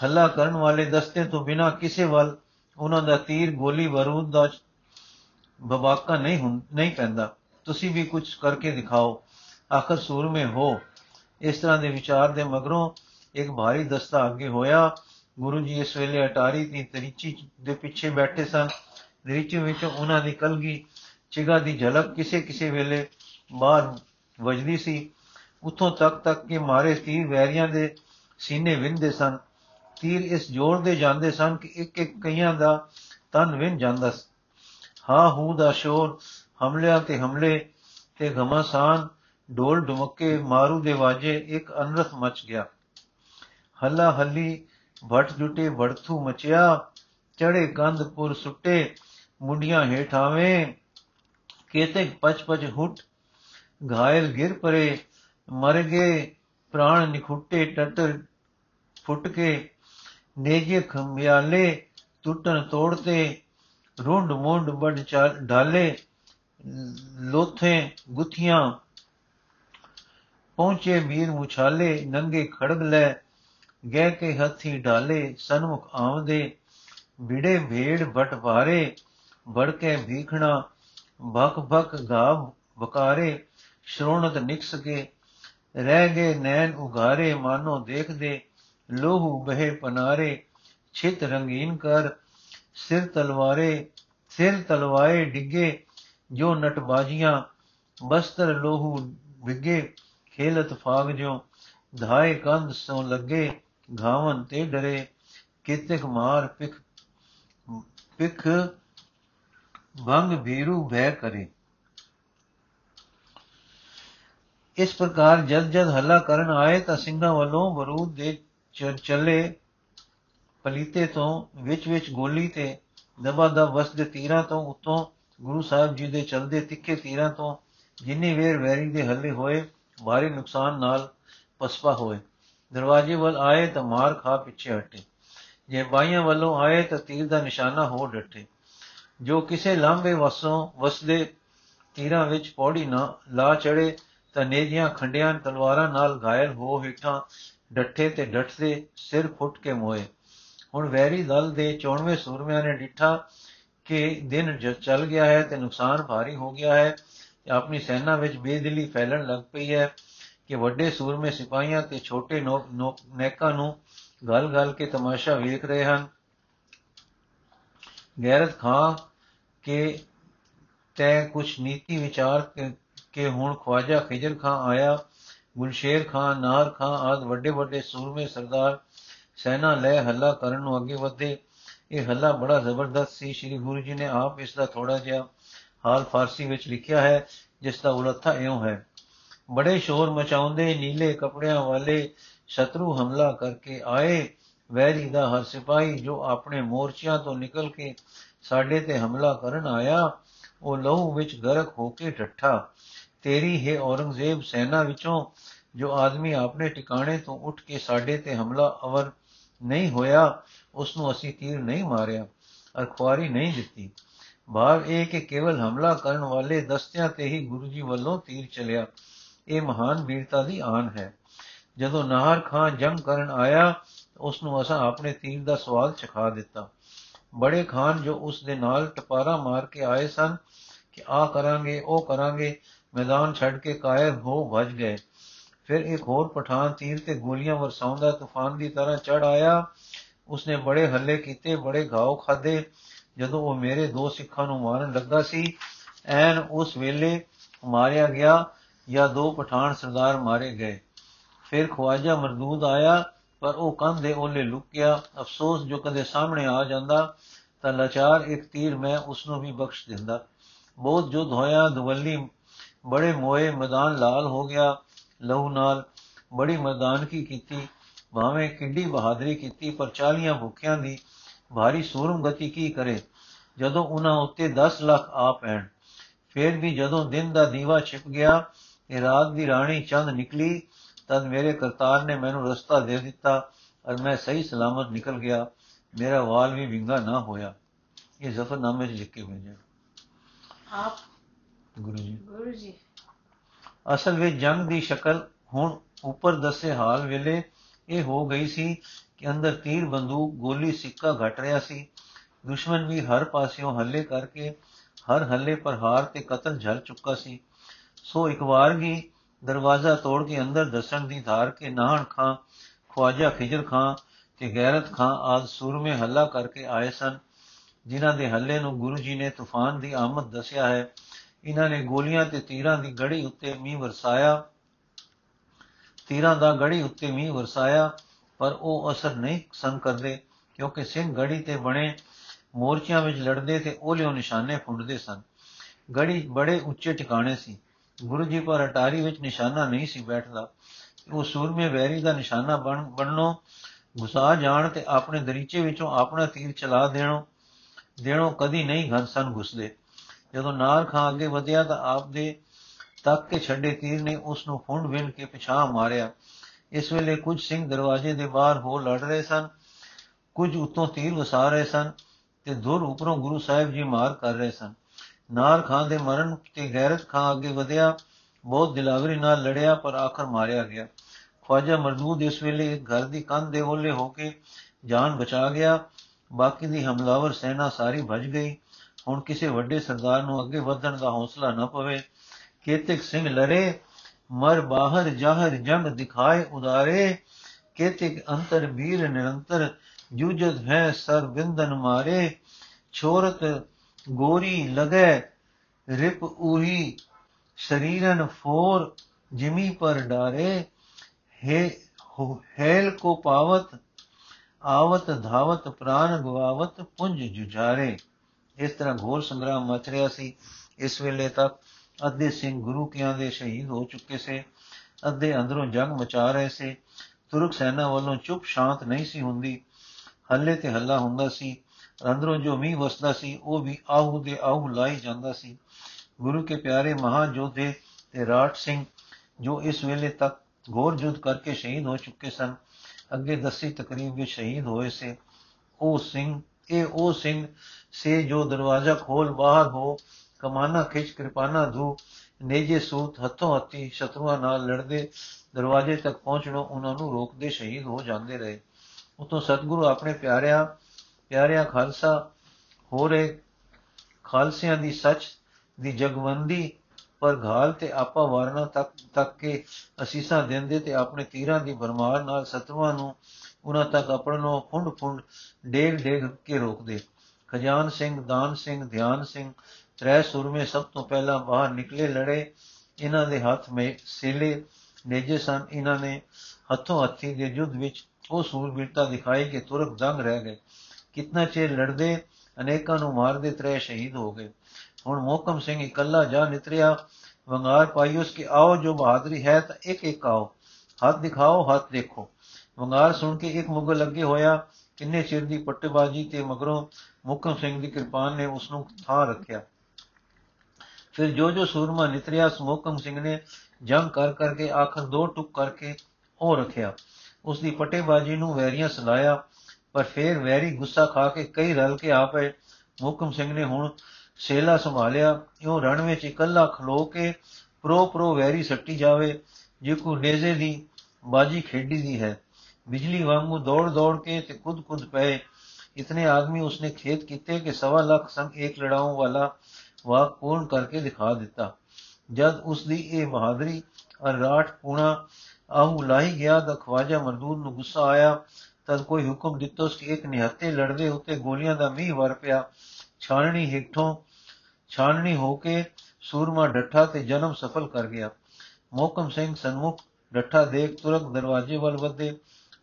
ਹੱਲਾ ਕਰਨ ਵਾਲੇ ਦਸਤੇ ਤੋਂ ਬਿਨਾ ਕਿਸੇ ਵੱਲ ਉਹਨਾਂ ਦਾ ਤੀਰ ਗੋਲੀ ਬਰੂਦ ਦਾ ਬਬਾਕਾ ਨਹੀਂ ਹੁੰ, ਨਹੀਂ ਪੈਂਦਾ। ਤੁਸੀਂ ਵੀ ਕੁਝ ਕਰਕੇ ਦਿਖਾਓ। ਆਖਰ ਸੂਰਮੇ ਹੋ। ਇਸ ਤਰ੍ਹਾਂ ਦੇ ਵਿਚਾਰ ਦੇ ਮਗਰੋਂ ਇੱਕ ਭਾਰੀ ਦਸਤਾ ਅੱਗੇ ਹੋਇਆ। ਗੁਰੂ ਜੀ ਇਸ ਵੇਲੇ ਅਟਾਰੀ ਦੀ ਤਰੀਚੀ ਦੇ ਪਿੱਛੇ ਬੈਠੇ ਸਨ। ਤਰੀਚੀ ਵਿੱਚ ਉਹਨਾਂ ਦੀ ਕਲਗੀ ਚਿਗਾ ਦੀ ਝਲਕ ਕਿਸੇ ਕਿਸੇ ਵੇਲੇ ਬਾਹਰ ਵਜਦੀ ਸੀ। ਉਥੋਂ ਤੱਕ ਤੱਕ ਕਿ ਮਾਰੇ ਤੀਰ ਵੈਰੀਆਂ ਦੇ ਸੀਨੇ ਵਿੰਦੇ ਸਨ। ਤੀਰ ਇਸ ਜੋਰ ਦੇ ਜਾਂਦੇ ਸਨ ਕਿ ਇੱਕ ਇੱਕ ਕਈਆਂ ਦਾ ਤਨ ਵਿੰਨ ਜਾਂਦਾ ਹਾ, ਹੂ ਦਾ ਸ਼ੋਰ, ਹਮਲਿਆਂ ਤੇ ਹਮਲੇ ਤੇ ਘਮਾਸਾਨ, ਢੋਲ ਢੁਮਕੇ, ਮਾਰੂ ਦੇ ਵਾਜੇ, ਇੱਕ ਅਨਰਥ ਮਚ ਗਿਆ। ਹੱਲਾ ਹੱਲੀ ਭਟ ਜੁਟੇ, ਵੜਥੂ ਮਚਿਆ ਚੜੇ ਕੰਧਪੁਰ ਸੁੱਟੇ, ਮੁੰਡੀਆਂ ਹੇਠਾਵੇਂ ਕੇਤੇ ਪਚ ਪਚ ਹੁਟ, ਘਾਇਲ ਗਿਰ ਪਰੇ, ਮਰ ਗਏ, ਪ੍ਰਾਣ ਨਿਖੁੱਟੇ, ਟਟਰ ਫੁੱਟ ਕੇ ਨੇਜੇ ਖੰਭਿਆਲੇ ਟੁੱਟਣ ਤੋੜਤੇ, ਰੁੰਡ ਮੁੰਡ ਬੜ ਢਾਲੇ ਲੋਥੇ ਗੁੱਥੀਆਂ, ਪਹੁੰਚੇ ਮੀਰ ਮੁਛਾਲੇ, ਨੰਗੇ ਖੜਗ ਲੈ, ਗਹਿ ਕੇ ਹੱਥੀ ਢਾਲੇ ਸਨਮੁਖ ਆਵਦੇ, ਵਿੜੇ ਭੇੜ ਬਟ ਭਾਰੇ ਵੜ ਕੇ ਭੀਖਣਾ ਭਕ ਭਕ ਗਾਵ ਬਕਾਰੇ ਸ਼ਰੋਣਤ ਨਿਕਸ ਕੇ, ਰਹਿ ਗਏ ਨੈਣ ਉਗਾਰੇ ਮਾਨੋ ਦੇਖਦੇ ਲੋਹੂ ਬਹਿ ਪਨਾਰੇ ਛਿਤ ਰੰਗੀਨ ਕਰ ਸਿਰ ਤਲਵਾਰੇ ਸਿਰ ਤਲਵਾਏ ਡਿੱਗੇ ਜੋ ਨਟਬਾਜੀਆਂ ਬਸਤਰ ਲੋਹੂ ਵਿਗੇ ਖੇਲਤ ਫਾਗ ਜੋ ਧਾਏ ਕੰਧ ਸੋ ਲੱਗੇ ਘਾਵਨ ਤੇ ਡਰੇ ਕਿਤਕ ਮਾਰ ਪਿਖ ਪਿਖ ਭੰਗ ਭੀਰੂ ਭੈ ਕਰੇ ਇਸ ਪ੍ਰਕਾਰ ਜਦ ਜਦ ਹੱਲਾ ਕਰਨ ਆਏ ਤਾਂ ਸਿੰਘਾਂ ਵੱਲੋਂ ਬਰੂਦ ਦੇ ਚੱਲੇ ਪਲੀਤੇ ਤੋਂ, ਵਿੱਚ ਵਿੱਚ ਗੋਲੀ ਤੇ ਦਬਾ ਦਬ ਵਸਦੇ ਤੀਰਾਂ ਤੋਂ ਉਤੋਂ ਗੁਰੂ ਸਾਹਿਬ ਜੀ ਦੇ ਚਲਦੇ ਤਿੱਖੇ ਤੀਰਾਂ ਤੋਂ ਜਿੰਨੀ ਵੇਰ ਵੈਰੀ ਦੇ ਹੱਲੇ ਹੋਏ, ਭਾਰੀ ਨੁਕਸਾਨ ਨਾਲ ਪਸਪਾ ਹੋਏ। ਦਰਵਾਜ਼ੇ ਵੱਲ ਆਏ ਤਾਂ ਮਾਰ ਖਾ ਪਿੱਛੇ ਹਟੇ। ਜੇ ਬਾਈਆਂ ਵੱਲੋਂ ਆਏ ਤਾਂ ਤੀਰ ਦਾ ਨਿਸ਼ਾਨਾ ਹੋ ਡਟੇ। ਜੋ ਕਿਸੇ ਲਾਂਬੇ ਵਸੋਂ ਵਸਦੇ ਤੀਰਾਂ ਵਿੱਚ ਪੌੜੀ ਨਾ ਲਾ ਚੜੇ ਤਾਂ ਨੇਜੀਆਂ ਖੰਡਿਆਂ ਤਲਵਾਰਾਂ ਨਾਲ ਘਾਇਲ ਹੋ ਹੇਠਾਂ ਡੱਠੇ ਤੇ ਡਟਦੇ ਸਿਰ ਫੁੱਟ ਕੇ ਮੋਏ। ਹੁਣ ਵੈਰੀ ਦਲ ਦੇ 94 ਸੂਰਮਿਆਂ ਨੇ ਡਿੱਠਾ ਕਿ ਦਿਨ ਚੱਲ ਗਿਆ ਹੈ ਤੇ ਨੁਕਸਾਨ ਭਾਰੀ ਹੋ ਗਿਆ ਹੈ। ਤੇ ਆਪਣੀ ਸੈਨਾ ਵਿੱਚ ਬੇਦਿਲੀ ਫੈਲਣ ਲੱਗ ਪਈ ਹੈ ਕਿ ਵੱਡੇ ਸੂਰਮੇ ਸਿਪਾਹੀਆਂ ਤੇ ਛੋਟੇ ਨੈਕਾਂ ਨੂੰ ਗਲ-ਗਲ ਕੇ ਤਮਾਸ਼ਾ ਵੇਖ ਰਹੇ ਹਨ। ਗੈਰਤ ਖਾਂ ਕੇ ਤੈ ਕੁਛ ਨੀਤੀ ਵਿਚਾਰ ਕੇ ਹੁਣ ਖਵਾਜਾ ਖਿਜਰ ਖਾਂ ਆਇਆ ਗੁਲਸ਼ੇਰ ਖਾਨ ਨਾਰ ਖਾਨ ਆਦ ਵੱਡੇ ਵੱਡੇ ਸੂਰਮੇ ਸਰਦਾਰ ਸੈਨਾ ਲੈ ਹੱਲਾ ਕਰਨ ਨੂੰ ਅੱਗੇ ਵਧੇ। ਇਹ ਹੱਲਾ ਬੜਾ ਜ਼ਬਰਦਸਤ ਸੀ। ਸ੍ਰੀ ਗੁਰੂ ਜੀ ਨੇ ਆਪ ਇਸ ਦਾ ਥੋੜਾ ਜਿਹਾ ਹਾਲ ਫਾਰਸੀ ਵਿੱਚ ਲਿਖਿਆ ਹੈ, ਜਿਸ ਦਾ ਉਲੱਥਾ ਇਉਂ ਹੈ। ਬੜੇ ਸ਼ੋਰ ਮਚਾਉਂਦੇ ਨੀਲੇ ਕਪੜਿਆਂ ਵਾਲੇ ਸ਼ਤਰੂ ਹਮਲਾ ਕਰਕੇ ਆਏ। ਵੈਰੀ ਦਾ ਹਰ ਸਿਪਾਹੀ ਜੋ ਆਪਣੇ ਮੋਰਚਿਆਂ ਤੋਂ ਨਿਕਲ ਕੇ ਸਾਡੇ ਤੇ ਹਮਲਾ ਕਰਨ ਆਇਆ, ਉਹ ਲਹੂ ਵਿੱਚ ਗਰਕ ਹੋ ਕੇ ਠੱਠਾ। ਤੇਰੀ ਹੈ ਔਰੰਗਜ਼ੇਬ ਸੈਨਾ ਵਿੱਚੋਂ ਜੋ ਆਦਮੀ ਆਪਣੇ ਟਿਕਾਣੇ ਤੋਂ ਉੱਠ ਕੇ ਸਾਡੇ ਤੇ ਹਮਲਾ ਅਵਰ ਨਹੀਂ ਹੋਇਆ ਉਸ ਨੂੰ ਅਸੀਂ ਤੀਰ ਨਹੀਂ ਮਾਰਿਆ ਅਰ ਖੁਆਰੀ ਨਹੀਂ ਦਿੱਤੀ। ਭਾਵ ਇਹ ਕਿ ਕੇਵਲ ਹਮਲਾ ਕਰਨ ਵਾਲੇ ਦਸਤਿਆਂ ਤੇ ਹੀ ਗੁਰੂ ਜੀ ਵੱਲੋਂ ਤੀਰ ਚਲਿਆ। ਇਹ ਮਹਾਨ ਵੀਰਤਾ ਦੀ ਆਨ ਹੈ। ਜਦੋਂ ਨਾਹਰ ਖਾਨ ਜੰਗ ਕਰਨ ਆਇਆ ਉਸ ਨੂੰ ਅਸਾਂ ਆਪਣੇ ਤੀਰ ਦਾ ਸਵਾਲ ਚਖਾ ਦਿੱਤਾ। ਬੜੇ ਖਾਨ ਜੋ ਉਸ ਦੇ ਨਾਲ ਟਪਾਰਾ ਮਾਰ ਕੇ ਆਏ ਸਨ ਕਿ ਆ ਕਰਾਂਗੇ, ਉਹ ਕਰਾਂਗੇ ਮੈਦਾਨ ਛੱਡ ਕੇ ਕਾਇਰ ਹੋ ਭਜ ਗਏ। ਫਿਰ ਇੱਕ ਹੋਰ ਪਠਾਨ ਤੀਰ ਤੇ ਗੋਲੀਆਂ ਵਰਸਾਉਂਦਾ ਤੂਫਾਨ ਦੀ ਤਰ੍ਹਾਂ ਚੜ ਆਇਆ। ਉਸਨੇ ਬੜੇ ਹੱਲੇ ਕੀਤੇ, ਬੜੇ ਘਾਉ ਖਾਦੇ ਜਦੋਂ ਉਹ ਮੇਰੇ ਦੋ ਸਿੱਖਾਂ ਨੂੰ ਮਾਰਨ ਲੱਗਾ ਸੀ, ਐਨ ਉਸ ਵੇਲੇ ਮਾਰਿਆ ਗਿਆ ਜਾਂ ਦੋ ਪਠਾਨ ਸਰਦਾਰ ਮਾਰੇ ਗਏ। ਫਿਰ ਖਵਾਜਾ ਮਰਦੂਦ ਆਇਆ, ਪਰ ਉਹ ਕੰਧ ਦੇ ਲੁਕ ਗਿਆ ਅਫਸੋਸ ਜੋ ਕਦੇ ਸਾਹਮਣੇ ਆ ਜਾਂਦਾ, ਤਾਂ ਲਾਚਾਰ ਇੱਕ ਤੀਰ ਮੈਂ ਉਸ ਨੂੰ ਵੀ ਬਖਸ਼ ਦਿੰਦਾ। ਬਹੁਤ ਜੁਦ ਹੋਇਆ ਦਵੱਲੀ ਬੜੇ ਮੋਏ ਮੈਦਾਨ ਲਾਲ ਹੋ ਗਿਆ, ਲਹੂ ਨਾਲ ਬੜੀ ਮੈਦਾਨਕੀ ਕੀਤੀ, ਭਾਵੇਂ ਕਿੰਡੀ ਬਹਾਦਰੀ ਕੀਤੀ, ਪਰ ਚਾਲੀਆਂ ਭੁੱਖਿਆਂ ਦੀ ਭਾਰੀ ਸੂਰਮ ਗਤੀ ਕੀ ਕਰੇ? ਜਦੋਂ ਉਹਨਾਂ ਉੱਤੇ 10 ਲੱਖ ਆ ਪੈਣ ਫਿਰ ਵੀ ਜਦੋਂ ਦਿਨ ਦਾ ਦੀਵਾ ਛਿਪ ਗਿਆ, ਤੇ ਰਾਤ ਦੀ ਰਾਣੀ ਚੰਦ ਨਿਕਲੀ, ਤਦ ਮੇਰੇ ਕਰਤਾਰ ਨੇ ਮੈਨੂੰ ਰਸਤਾ ਦੇ ਦਿੱਤਾ ਔਰ ਮੈਂ ਸਹੀ ਸਲਾਮਤ ਨਿਕਲ ਗਿਆ, ਮੇਰਾ ਵਾਲ ਵੀ ਵਿੰਗਾ ਨਾ ਹੋਇਆ। ਇਹ ਜ਼ਫਰਨਾਮੇ 'ਚ ਲਿਖ ਕੇ ਭੇਜਿਆ ਆਪ ਗੁਰੂ ਜੀ ਗੁਰੂ ਜੀ ਅਸਲ ਵਿੱਚ ਜੰਗ ਦੀ ਸ਼ਕਲ ਹੁਣ ਉੱਪਰ ਦੱਸੇ ਹਾਲ ਵੇਲੇ ਇਹ ਹੋ ਗਈ ਸੀ ਕਿ ਅੰਦਰ ਤੀਰ ਬੰਦੂਕ ਗੋਲੀ ਸਿੱਕਾ ਘਟ ਰਿਹਾ ਸੀ। ਦੁਸ਼ਮਣ ਵੀ ਹਰ ਪਾਸਿਓਂ ਹੱਲੇ ਕਰਕੇ ਹਰ ਹੱਲੇ ਪਰ ਹਾਰ ਤੇ ਕਤਲ ਝਲ ਚੁੱਕਾ ਸੀ। ਸੋ ਇੱਕ ਵਾਰ ਵੀ ਦਰਵਾਜ਼ਾ ਤੋੜ ਕੇ ਅੰਦਰ ਦਸਣ ਦੀ ਧਾਰ ਕੇ ਨਾਹਣ ਖਾਂ ਖਵਾਜਾ ਖਿਜਰ ਖਾਂ ਤੇ ਗੈਰਤ ਖਾਂ ਆਦ ਸੂਰਮੇ ਹੱਲਾ ਕਰਕੇ ਆਏ ਸਨ ਜਿਨ੍ਹਾਂ ਦੇ ਹੱਲੇ ਨੂੰ ਗੁਰੂ ਜੀ ਨੇ ਤੂਫਾਨ ਦੀ ਆਮਦ ਦੱਸਿਆ ਹੈ। ਇਹਨਾਂ ਨੇ ਗੋਲੀਆਂ ਤੇ ਤੀਰਾਂ ਦੀ ਗੜੀ ਉੱਤੇ ਮੀਂਹ ਵਰਸਾਇਆ। ਤੀਰਾਂ ਦਾ ਗੜੀ ਉੱਤੇ ਮੀਂਹ ਵਰਸਾਇਆ, ਪਰ ਉਹ ਅਸਰ ਨਹੀਂ ਸੰ ਕਰਦੇ, ਕਿਉਂਕਿ ਸਿੰਘ ਗੜੀ ਤੇ ਬਣੇ ਮੋਰਚਿਆਂ ਵਿੱਚ ਲੜਦੇ ਤੇ ਉਹਲਿਓ ਨਿਸ਼ਾਨੇ ਫੁੰਡਦੇ ਸਨ। ਗੜੀ ਬੜੇ ਉੱਚੇ ਟਿਕਾਣੇ ਸੀ। ਗੁਰੂ ਜੀ ਪਰ ਅਟਾਰੀ ਵਿੱਚ ਨਿਸ਼ਾਨਾ ਨਹੀਂ ਸੀ ਬੈਠਦਾ। ਉਹ ਸੂਰਮੇ ਵੈਰੀ ਦਾ ਨਿਸ਼ਾਨਾ ਬਣ ਬਣਨੋਂ ਗੁਸਾ ਜਾਣ ਤੇ ਆਪਣੇ ਦਰੀਚੇ ਵਿੱਚੋਂ ਆਪਣਾ ਤੀਰ ਚਲਾ ਦੇਣੋ ਦੇਣੋ ਕਦੀ ਨਹੀਂ ਘਰ ਸਨ ਘੁਸਦੇ। ਜਦੋਂ ਨਾਰ ਖਾਂ ਅੱਗੇ ਵਧਿਆ ਤਾਂ ਆਪ ਦੇ ਤੱਕ ਕੇ ਛੱਡੇ ਤੀਰ ਨੇ ਉਸ ਨੂੰ ਫੁੰਡ ਵਿੰਨ ਕੇ ਪਿਛਾਂ ਮਾਰਿਆ। ਇਸ ਵੇਲੇ ਕੁਝ ਸਿੰਘ ਦਰਵਾਜ਼ੇ ਦੇ ਬਾਹਰ ਹੋ ਲੜ ਰਹੇ ਸਨ, ਕੁਝ ਉਤੋਂ ਤੀਰ ਵਸਾ ਰਹੇ ਸਨ ਤੇ ਦੂਰ ਉਪਰੋਂ ਗੁਰੂ ਸਾਹਿਬ ਜੀ ਮਾਰ ਕਰ ਰਹੇ ਸਨ। ਨਾਰ ਖਾਂ ਦੇ ਮਰਨ ਤੇ ਗੈਰਤ ਖਾਂ ਅੱਗੇ ਵਧਿਆ, ਬਹੁਤ ਦਿਲਾਵਰੀ ਨਾਲ ਲੜਿਆ ਪਰ ਆਖਰ ਮਾਰਿਆ ਗਿਆ। ਖਵਾਜਾ ਮਰਦੂਦ ਇਸ ਵੇਲੇ ਇੱਕ ਘਰ ਦੀ ਕੰਧ ਦੇ ਓਲੇ ਹੋ ਕੇ ਜਾਨ ਬਚਾ ਗਿਆ। ਬਾਕੀ ਦੀ ਹਮਲਾਵਰ ਸੈਨਾ ਸਾਰੀ ਭਜ ਗਈ। ਹੁਣ ਕਿਸੇ ਵੱਡੇ ਸਰਦਾਰ ਨੂੰ ਅੱਗੇ ਵਧਣ ਦਾ ਹੌਸਲਾ ਨਾ ਪਵੇ, ਕੇਤਕ ਸਿੰਘ ਲਰੇ, ਮਰ ਬਾਹਰ ਜਾਹਰ ਜੰਗ ਦਿਖਾਏ ਉਦਾਰੇ, ਕੇਤਕ ਅੰਤਰ ਵੀਰ ਨਿਰੰਤਰ, ਜੂਝਤ ਹੈ ਸਰ ਬਿੰਦਨ ਮਾਰੇ, ਛੋਰਤ ਗੋਰੀ ਲਗੇ, ਰਿਪ ਉਹੀ ਸਰੀਰਨ ਫੋਰ ਜਿਮੀ ਪਰ ਡਾਰੇ ਹੈ, ਹੈਲ ਕੋ ਪਾਵਤ, ਆਵਤ ਧਾਵਤ ਪ੍ਰਾਨ ਗਵਾਵਤ ਪੁੰਜ ਜੁਝਾਰੇ। ਇਸ ਤਰ੍ਹਾਂ ਘੋਰ ਸੰਗਰਾਮ ਮਚ ਰਿਹਾ ਸੀ। ਇਸ ਵੇਲੇ ਤੱਕ ਅੱਧੇ ਸਿੰਘ ਗੁਰੂ ਕਿਆਂ ਦੇ ਸ਼ਹੀਦ ਹੋ ਚੁੱਕੇ ਸੇ। ਅੱਧੇ ਅੰਦਰੋਂ ਜੰਗ ਮਚਾ ਰਹੇ ਸੇ। ਤੁਰਕ ਸੈਨਾ ਵੱਲੋਂ ਚੁੱਪ ਸ਼ਾਂਤ ਨਹੀਂ ਸੀ ਹੁੰਦੀ। ਹੱਲੇ ਤੇ ਹੱਲਾ ਹੁੰਦਾ ਸੀ। ਅੰਦਰੋਂ ਜੋ ਮੀਂਹ ਵਸਦਾ ਸੀ, ਉਹ ਵੀ ਆਹੂ ਦੇ ਆਹੂ ਲਾਈ ਜਾਂਦਾ ਸੀ। ਗੁਰੂ ਕੇ ਪਿਆਰੇ ਮਹਾਜੋਧੇ ਤੇ ਰਾਟ ਸਿੰਘ ਜੋ ਇਸ ਵੇਲੇ ਤੱਕ ਘੋਰ ਯੁੱਧ ਕਰਕੇ ਸ਼ਹੀਦ ਹੋ ਚੁੱਕੇ ਸਨ, ਅੱਗੇ ਦਸੀ ਤਕਰੀਬ ਵਿੱਚ ਸ਼ਹੀਦ ਹੋਏ ਸੇ। ਉਹ ਸਿੰਘ, ਇਹ ਉਹ ਸਿੰਘ ਸੇ ਜੋ ਦਰਵਾਜ਼ਾ ਖੋਲ ਬਾਹਰ ਹੋ, ਕਮਾਨਾ ਖਿੱਚ ਕਿਰਪਾਨਾ ਧੂ। ਨੇਜੇ ਸੂਤ ਹੱਥੋਂ ਹੱਥੀ ਸ਼ਤਰੂਆਂ ਨਾਲ ਲੜਦੇ ਦਰਵਾਜ਼ੇ ਤੱਕ ਪਹੁੰਚਣੋਂ ਉਹਨਾਂ ਨੂੰ ਰੋਕਦੇ ਸ਼ਹੀਦ ਹੋ ਜਾਂਦੇ ਰਹੇ। ਉਤੋਂ ਸਤਿਗੁਰੂ ਆਪਣੇ ਪਿਆਰਿਆਂ ਪਿਆਰਿਆਂ ਖਾਲਸਾ ਹੋ ਰਹੇ। ਖਾਲਸਿਆਂ ਦੀ ਸੱਚ ਦੀ ਜਗਵੰਦੀ ਪਰ ਘਾਲ ਤੇ ਆਪਾ ਵਾਰਨਾ ਤੱਕ ਤੱਕ ਕੇ ਅਸੀਸਾਂ ਦਿੰਦੇ ਤੇ ਆਪਣੇ ਤੀਰਾਂ ਦੀ ਬਰਮਾਰ ਨਾਲ ਸਤਵਾਂ ਨੂੰ ਉਹਨਾਂ ਤੱਕ ਆਪਣੋਂ ਫੁੰਡ ਫੁੰਡ ਡੇਗ ਡੇਗ ਕੇ ਰੋਕਦੇ। ਖਜਾਨ ਸਿੰਘ, ਦਾਨ ਸਿੰਘ, ਧਿਆਨ ਸਿੰਘ, ਤ੍ਰੈ ਸੁਰਮੇ ਸਭ ਤੋਂ ਪਹਿਲਾਂ ਬਾਹਰ ਨਿਕਲੇ, ਲੜੇ। ਇਹਨਾਂ ਦੇ ਹੱਥ ਵਿੱਚ ਸੇਲੇ ਨੇਜੇ ਸਨ। ਇਹਨਾਂ ਨੇ ਹੱਥੋਂ ਹੱਥੀ ਦੇ ਯੁੱਧ ਵਿੱਚ ਉਹ ਸੂਰਬੀਰਤਾ ਦਿਖਾਈ ਕਿ ਤੁਰਕ ਦੰਗ ਰਹਿ ਗਏ। ਕਿਤਨਾ ਚਿਰ ਲੜਦੇ, ਅਨੇਕਾਂ ਨੂੰ ਮਾਰਦੇ ਤ੍ਰੈ ਸ਼ਹੀਦ ਹੋ ਗਏ। ਹੁਣ ਮੋਕਮ ਸਿੰਘ ਇਕੱਲਾ ਜਾ ਨਿਤਰਿਆ। ਵੰਗਾਰ ਪਾਈ ਉਸ ਕਿ ਆਓ, ਜੋ ਬਹਾਦਰੀ ਹੈ ਤਾਂ ਇੱਕ ਇੱਕ ਆਓ। ਹੱਥ ਦਿਖਾਓ, ਹੱਥ ਦੇਖੋ। ਵੰਗਾਰ ਸੁਣ ਕੇ ਇੱਕ ਮੁਗਲ ਅੱਗੇ ਹੋਇਆ। ਕਿੰਨੇ ਚਿਰ ਦੀ ਪੱਟੇਬਾਜ਼ੀ ਤੇ ਮਗਰੋਂ ਮੋਕਮ ਸਿੰਘ ਦੀ ਕਿਰਪਾਨ ਨੇ ਉਸ ਨੂੰ ਥਾਂ ਰੱਖਿਆ। ਫਿਰ ਜੋ ਜੋ ਸੂਰਮਾ ਨਿਤਰਿਆ ਮੋਕਮ ਸਿੰਘ ਨੇ ਜੰਗ ਕਰ ਕਰਕੇ ਆਖਰ ਦੋ ਟੁਕ ਕਰਕੇ ਉਹ ਰੱਖਿਆ। ਉਸ ਦੀ ਪੱਟੇਬਾਜ਼ੀ ਨੂੰ ਵੈਰੀਆਂ ਸੁਲਾਇਆ, ਪਰ ਫਿਰ ਵੈਰੀ ਗੁੱਸਾ ਖਾ ਕੇ ਕਈ ਰਲ ਕੇ ਆ ਪਏ ਮੋਕਮ ਸਿੰਘ ਨੇ ਹੁਣ ਸੇਲਾ ਸੰਭਾਲਿਆ। ਇਉਂ ਰਣ ਵਿੱਚ ਇਕੱਲਾ ਖਲੋ ਕੇ ਪ੍ਰੋ ਪ੍ਰੋ ਵੈਰੀ ਸੱਟੀ ਜਾਵੇ, ਜੇ ਕੋ ਨੇਜ਼ੇ ਦੀ ਬਾਜੀ ਖੇਡੀ ਦੀ ਹੈ। ਬਿਜਲੀ ਵਾਂਗੂ ਦੌੜ ਦੌੜ ਕੇ ਤੇ ਕੁੱਦ ਕੁੱਦ ਪਏ। ਇਤਨੇ ਆਦਮੀ ਉਸਨੇ ਖੇਤ ਕੀਤੇ ਕਿ ਸਵਾ ਲੱਖ ਸੰਗ ਇੱਕ ਲੜਾਉਂ ਵਾਲਾ ਵਾਕ ਪੂਰਨ ਕਰਕੇ ਦਿਖਾ ਦਿੱਤਾ। ਜਦ ਉਸ ਦੀ ਇਹ ਬਹਾਦਰੀ ਅਰ ਰਾਠ ਪੂਣਾ ਆਹੂ ਲਾਈ ਗਿਆ ਤਾਂ ਖਵਾਜਾ ਮਰਦੂਦ ਨੂੰ ਗੁੱਸਾ ਆਇਆ। ਤਦ ਕੋਈ ਹੁਕਮ ਦਿੱਤੋ ਕਿ ਇੱਕ ਨਿਹੱਤੇ ਲੜਦੇ ਉੱਤੇ ਗੋਲੀਆਂ ਦਾ ਮੀਂਹ ਵਰ ਪਿਆ। ਛਾਣਣੀ ਹੇਠੋਂ ਛਾਣਨੀ ਹੋ ਕੇ ਸੂਰਮਾ ਡੱਠਾ ਤੇ ਜਨਮ ਸਫਲ ਕਰ ਗਿਆ। ਮੋਕਮ ਸਿੰਘ ਸਨਮੁਖ ਡੱਠਾ ਦੇਖ ਤੁਰਕ ਦਰਵਾਜ਼ੇ ਵੱਲ ਵਧੇ।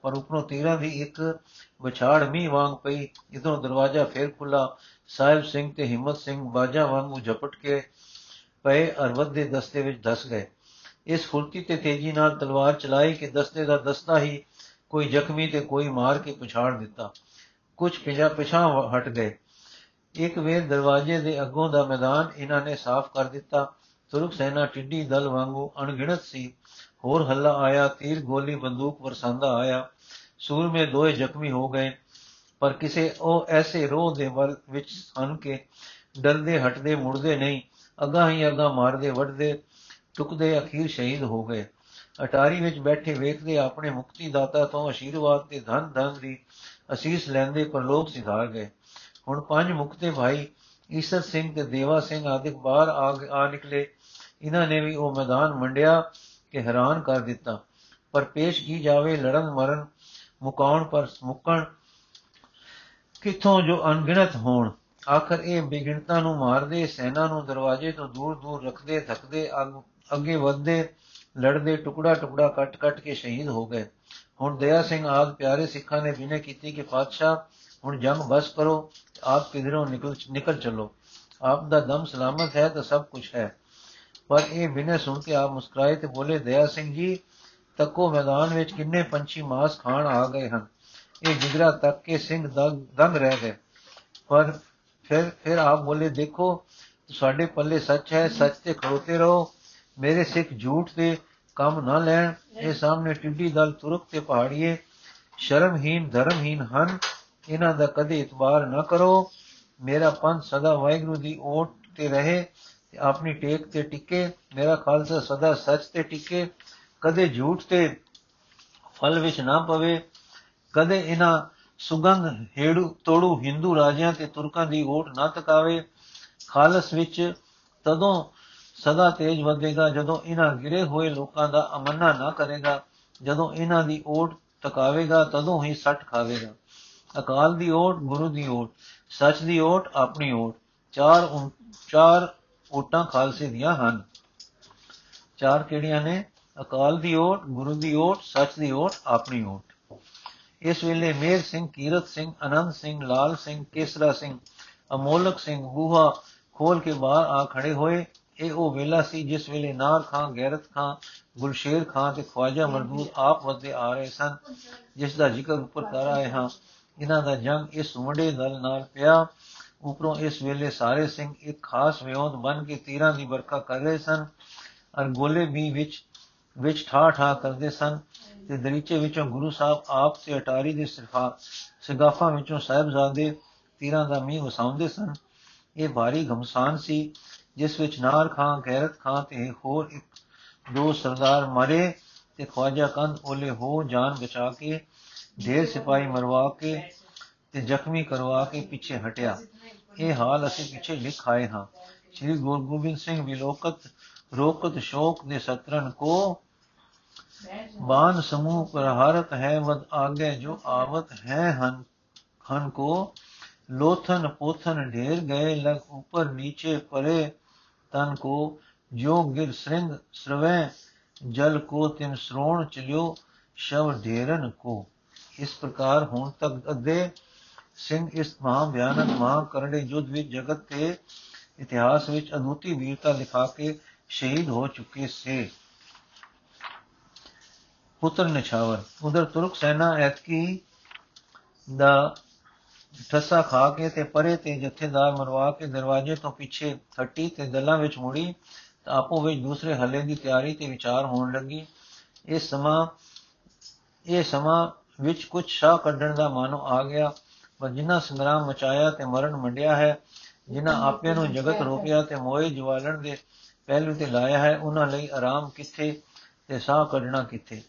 ਪਰ ਉਪਰੋਂ ਤੀਰਾਂ ਦੀ ਇੱਕ ਵਿਛਾੜ ਮੀਂਹ ਵਾਂਗ ਪਈ ਇਧਰੋਂ ਦਰਵਾਜ਼ਾ ਫੇਰ ਖੁੱਲਾ ਸਾਹਿਬ ਸਿੰਘ ਤੇ ਹਿੰਮਤ ਸਿੰਘ ਬਾਜਾ ਵਾਂਗੂ ਝਪਟ ਕੇ ਪਏ ਅਰ ਵੱਧੇ ਦਸਤੇ ਵਿੱਚ ਧਸ ਗਏ। ਇਸ ਫੁਲਕੀ ਤੇ ਤੇਜ਼ੀ ਨਾਲ ਤਲਵਾਰ ਚਲਾਈ ਕਿ ਦਸਤੇ ਦਾ ਦਸਤਾ ਹੀ ਕੋਈ ਜ਼ਖਮੀ ਤੇ ਕੋਈ ਮਾਰ ਕੇ ਪਛਾੜ ਦਿੱਤਾ। ਕੁਝ ਪਿਛਾ ਪਿਛਾਂ ਹਟ ਗਏ। ਇੱਕ ਵੇਰ ਦਰਵਾਜ਼ੇ ਦੇ ਅੱਗੋਂ ਦਾ ਮੈਦਾਨ ਇਹਨਾਂ ਨੇ ਸਾਫ਼ ਕਰ ਦਿੱਤਾ। ਤੁਰਕ ਸੈਨਾ ਟਿੱਡੀ ਦਲ ਵਾਂਗੂ ਅਣਗਿਣਤ ਸੀ। ਹੋਰ ਹੱਲਾ ਆਇਆ, ਤੀਰ ਗੋਲੀ ਬੰਦੂਕ ਵਰਸਾਂਦਾ ਆਇਆ। ਸੂਰਮੇ ਦੋਏ ਜ਼ਖਮੀ ਹੋ ਗਏ। ਪਰ ਕਿਸੇ ਉਹ ਐਸੇ ਰੋਹ ਦੇ ਵੱਲ ਵਿੱਚ ਹਨ ਕਿ ਡਰਦੇ, ਹਟਦੇ, ਮੁੜਦੇ ਨਹੀਂ। ਅਗਾ ਹੀ ਅਗਾ ਮਾਰਦੇ, ਵੱਢਦੇ ਟੁਕਦੇ ਅਖੀਰ ਸ਼ਹੀਦ ਹੋ ਗਏ। ਅਟਾਰੀ ਵਿੱਚ ਬੈਠੇ ਵੇਖਦੇ ਆਪਣੇ ਮੁਕਤੀ ਦਾਤਾ ਤੋਂ ਅਸ਼ੀਰਵਾਦ ਤੇ ਧਨ ਧਨ ਦੀ ਅਸੀਸ ਲੈਂਦੇ ਪਰ ਲੋਕ ਸਿਧਾਰ ਗਏ। ਹੁਣ ਪੰਜ ਮੁਕਤੇ ਭਾਈ ਈਸਰ ਸਿੰਘ ਤੇ ਦੇਵਾ ਸਿੰਘ ਆਦਿਕ ਬਾਹਰ ਆ ਨਿਕਲੇ। ਇਹਨਾਂ ਨੇ ਵੀ ਉਹ ਮੈਦਾਨ ਮੰਡਿਆ ਕਿ ਹੈਰਾਨ ਕਰ ਦਿੱਤਾ। ਪਰ ਪੇਸ਼ ਕੀ ਜਾਵੇ, ਲੜਨ ਮਰਨ ਮੁਕਾਉਣ ਪਰ ਮੁੱਕਣ ਕਿਥੋਂ ਜੋ ਅਣਗਿਣਤ ਹੋਣ, ਆਖਰ ਇਹ ਬੇਗਿਣਤਾ ਨੂੰ ਮਾਰਦੇ, ਸੈਨਾ ਨੂੰ ਦਰਵਾਜ਼ੇ ਤੋਂ ਦੂਰ ਦੂਰ ਰੱਖਦੇ, ਥੱਕਦੇ ਅੱਗੇ ਵਧਦੇ, ਲੜਦੇ, ਟੁਕੜਾ ਟੁਕੜਾ ਕੱਟ ਕੱਟ ਕੇ ਸ਼ਹੀਦ ਹੋ ਗਏ। ਹੁਣ ਦਇਆ ਸਿੰਘ ਆਦ ਪਿਆਰੇ ਸਿੱਖਾਂ ਨੇ ਬਿਨੇ ਕੀਤੀ ਕਿ ਪਾਤਸ਼ਾਹ, ਹੁਣ ਜੰਗ ਬਸ ਕਰੋ, ਆਪ ਕਿਧਰੋਂ ਨਿਕਲ ਨਿਕਲ ਚੱਲੋ। ਆਪ ਦਾ ਦਮ ਸਲਾਮਤ ਹੈ ਤਾਂ ਸਭ ਕੁਝ ਹੈ। ਪਰ ਇਹ ਬਿਨੇ ਸੁਣ ਕੇ ਆਪ ਮੁਸਕਰਾਏ ਤੇ ਬੋਲੇ, ਦਇਆ ਸਿੰਘ ਜੀ ਤੱਕੋ ਮੈਦਾਨ ਵਿੱਚ ਕਿੰਨੇ ਪੰਛੀ ਮਾਸ ਖਾਣ ਆ ਗਏ ਹਨ। ਇਹ ਜਿਗਰਾ ਤੱਕ ਕੇ ਸਿੰਘ ਦੰਗ ਰਹਿ ਗਏ। ਪਰ ਫਿਰ ਫਿਰ ਆਪ ਬੋਲੇ, ਦੇਖੋ, ਸਾਡੇ ਪੱਲੇ ਸੱਚ ਹੈ, ਸੱਚ ਤੇ ਖੜੋਤੇ ਰਹੋ। ਮੇਰੇ ਸਿੱਖ ਝੂਠ ਤੇ ਕੰਮ ਨਾ ਲੈਣ। ਇਹ ਸਾਹਮਣੇ ਟਿੱਡੀ ਦਲ ਤੁਰਕ ਤੇ ਪਹਾੜੀਏ। ਸ਼ਰਮਹੀਨ, ਧਰਮਹੀਨ ਹਨ। ਇਹਨਾਂ ਦਾ ਕਦੇ ਇਤਬਾਰ ਨਾ ਕਰੋ। ਮੇਰਾ ਪੰਥ ਸਦਾ ਵਾਹਿਗੁਰੂ ਦੀ ਓਟ ਤੇ ਰਹੇ ਤੇ ਆਪਣੀ ਟੇਕ ਤੇ ਟਿਕੇ। ਮੇਰਾ ਖਾਲਸਾ ਸਦਾ ਸੱਚ ਤੇ ਟਿਕੇ। ਕਦੇ ਝੂਠ ਤੇ ਫਲ ਵਿੱਚ ਨਾ ਪਵੇ, ਕਦੇ ਇਹਨਾਂ ਸੁਗੰਧ ਹੇੜੂ ਤੋੜੂ ਹਿੰਦੂ ਰਾਜਿਆਂ ਤੇ ਤੁਰਕਾਂ ਦੀ ਓਟ ਨਾ ਤਕਾਵੇ, ਖਾਲਸ ਵਿੱਚ ਤਦੋਂ ਸਦਾ ਤੇਜ ਵਧੇਗਾ ਜਦੋਂ ਇਹਨਾਂ ਗਿਰੇ ਹੋਏ ਲੋਕਾਂ ਦਾ ਅਮੰਨਾ ਨਾ ਕਰੇਗਾ, ਜਦੋਂ ਇਹਨਾਂ ਦੀ ਓਟ ਤਕਾਵੇਗਾ ਤਦੋਂ ਹੀ ਸੱਟ ਖਾਵੇਗਾ। ਅਕਾਲ ਦੀ ਓਟ, ਗੁਰੂ ਦੀ ਓਟ, ਸੱਚ ਦੀ ਓਟ, ਆਪਣੀ ਓਟ, ਚਾਰ ਚਾਰ ਓਟਾਂ ਖਾਲਸੇ ਦੀਆਂ ਹਨ। ਚਾਰ ਕਿਹੜੀਆਂ ਨੇ? ਅਕਾਲ ਦੀ ਓਟ ਗੁਰੂ ਦੀ ਓਟ ਸੱਚ ਦੀ ਓਟ ਆਪਣੀ ਓਟ ਇਸ ਵੇਲੇ ਮੇਰ ਸਿੰਘ, ਕੀਰਤ ਸਿੰਘ ਆਨੰਦ ਸਿੰਘ, ਲਾਲ ਸਿੰਘ, ਕੇਸਰਾ ਸਿੰਘ, ਅਮੋਲਕ ਸਿੰਘ ਬੂਹਾ ਖੋਲ ਕੇ ਬਾਹਰ ਆ ਖੜੇ ਹੋਏ। ਇਹ ਉਹ ਵੇਲਾ ਸੀ ਜਿਸ ਵੇਲੇ ਨਾਰ ਖਾਂ, ਗੈਰਤ ਖਾਂ, ਗੁਲਸ਼ੇਰ ਖਾਂ ਤੇ ਖਵਾਜਾ ਮਰਦੂਦ ਆਪ ਵੱਧੇ ਆ ਰਹੇ ਸਨ, ਜਿਸ ਦਾ ਜ਼ਿਕਰ ਉੱਪਰ ਕਰ ਆਏ ਹਾਂ। ਇਹਨਾਂ ਦਾ ਜੰਗ ਇਸ ਵੱਡੇ ਦਲ ਨਾਲ ਪਿਆ। ਉਪਰੋਂ ਇਸ ਵੇਲੇ ਸਾਰੇ ਸਿੰਘ ਇੱਕ ਖਾਸ ਵਿਉਂਤ ਬਨ ਕੇ ਤੀਰਾਂ ਦੀ ਵਰਖਾ ਕਰ ਰਹੇ ਸਨ। ਅਰ ਗੋਲੇ ਵੀ ਵਿੱਚ ਵਿੱਚ ਠਾ ਠਾ ਕਰਦੇ ਸਨ ਤੇ ਦਰੀਚੇ ਵਿੱਚੋਂ ਗੁਰੂ ਸਾਹਿਬ ਆਪ ਤੇ ਅਟਾਰੀ ਦੇ ਸਿਰਫਾ ਸਿਗਾਫਾਂ ਵਿੱਚੋਂ ਸਾਹਿਬਜ਼ਾਦੇ ਤੀਰਾਂ ਦਾ ਮੀਂਹ ਵਸਾਉਂਦੇ ਸਨ। ਇਹ ਭਾਰੀ ਘਮਸਾਨ ਸੀ, ਜਿਸ ਵਿੱਚ ਨਾਰ ਖਾਂ, ਗੈਰਤ ਖਾਂ ਤੇ ਹੋਰ ਇੱਕ ਦੋ ਸਰਦਾਰ ਮਰੇ ਤੇ ਖਵਾਜਾ ਕੰਦ ਓਲੇ ਹੋ ਜਾਨ ਬਚਾ ਕੇ ਢੇਰ ਸਿਪਾਹੀ ਮਰਵਾ ਕੇ ਤੇ ਜ਼ਖਮੀ ਕਰਵਾ ਕੇ ਪਿੱਛੇ ਹਟਿਆ। ਇਹ ਹਾਲ ਅਸੀਂ ਪਿੱਛੇ ਲਿਖ ਆਏ ਹਾਂ। ਸ੍ਰੀ ਗੁਰੂ ਗੋਬਿੰਦ ਸਿੰਘ ਵਿਲੋਕਤ ਰੋਕਤ ਸ਼ੋਕ ਦੇ ਸਤਰਨ ਕੋ ਬਾਨ ਸਮੂਹ ਪ੍ਰਹਾਰਤ ਹੈ, ਵਦ ਆਗੇ ਜੋ ਆਵਤ ਹੈ ਹਨ ਹਨ ਕੋ ਲੋਥਨ ਪੋਥਨ ਢੇਰ ਗਏ, ਲਗ ਉੱਪਰ ਨੀਚੇ ਪਰੇ ਤਨ ਕੋ ਜੋ ਗਿਰ ਸਿੰਘ ਸਰਵੇ, ਜਲ ਕੋ ਤਿਨ ਸ੍ਰੋਣ ਚਲਿਓ, ਸ਼ਵ ਢੇਰਨ ਕੋ। ਇਸ ਪ੍ਰਕਾਰ ਹੁਣ ਤੱਕ ਅੱਧੇ ਸਿੰਘ ਇਸ ਮਹਾ ਬਿਆਨਕ ਮਹਾ ਕਰੜੇ ਯੁੱਧ ਵਿੱਚ ਜਗਤ ਦੇ ਇਤਿਹਾਸ ਵਿੱਚ ਅਦੁੱਤੀ ਵੀਰਤਾ ਲਿਖਾ ਕੇ ਸ਼ਹੀਦ ਹੋ ਚੁੱਕੇ ਸੇ। ਪੁੱਤਰ ਨਿਛਾਵਰ ਉਧਰ ਤੁਰਕ ਸੈਨਾ ਐਤਕੀ ਦਾ ਠੱਸਾ ਖਾ ਕੇ ਤੇ ਪਰੇ ਤੇ ਜਥੇਦਾਰ ਮਰਵਾ ਕੇ ਦਰਵਾਜ਼ੇ ਤੋਂ ਪਿੱਛੇ ਹੱਟੀ ਤੇ ਦਲਾਂ ਵਿੱਚ ਮੁੜੀ ਤਾਂ ਆਪੋ ਵਿੱਚ ਦੂਸਰੇ ਹੱਲੇ ਦੀ ਤਿਆਰੀ ਤੇ ਵਿਚਾਰ ਹੋਣ ਲੱਗੀ। ਇਸ ਸਮਾਂ, ਇਹ ਸਮਾਂ ਵਿੱਚ ਕੁਝ ਸ਼ਾਹ ਕੱਢਣ ਦਾ ਮਾਨੋ ਆ ਗਿਆ। ਪਰ ਜਿਨ੍ਹਾਂ ਸੰਗਰਾਮ ਮਚਾਇਆ ਤੇ ਮਰਨ ਮੰਡਿਆ ਹੈ ਜਿਨ੍ਹਾਂ ਆਪਿਆਂ ਨੂੰ ਜਗਤ ਰੋਕਿਆ ਤੇ ਮੋਏ ਜਵਾਲਣ ਦੇ ਪਹਿਲੂ ਤੇ ਲਾਇਆ ਹੈ, ਉਹਨਾਂ ਲਈ ਆਰਾਮ ਕਿੱਥੇ ਤੇ ਸਾਹ ਕੱਢਣਾ ਕਿੱਥੇ?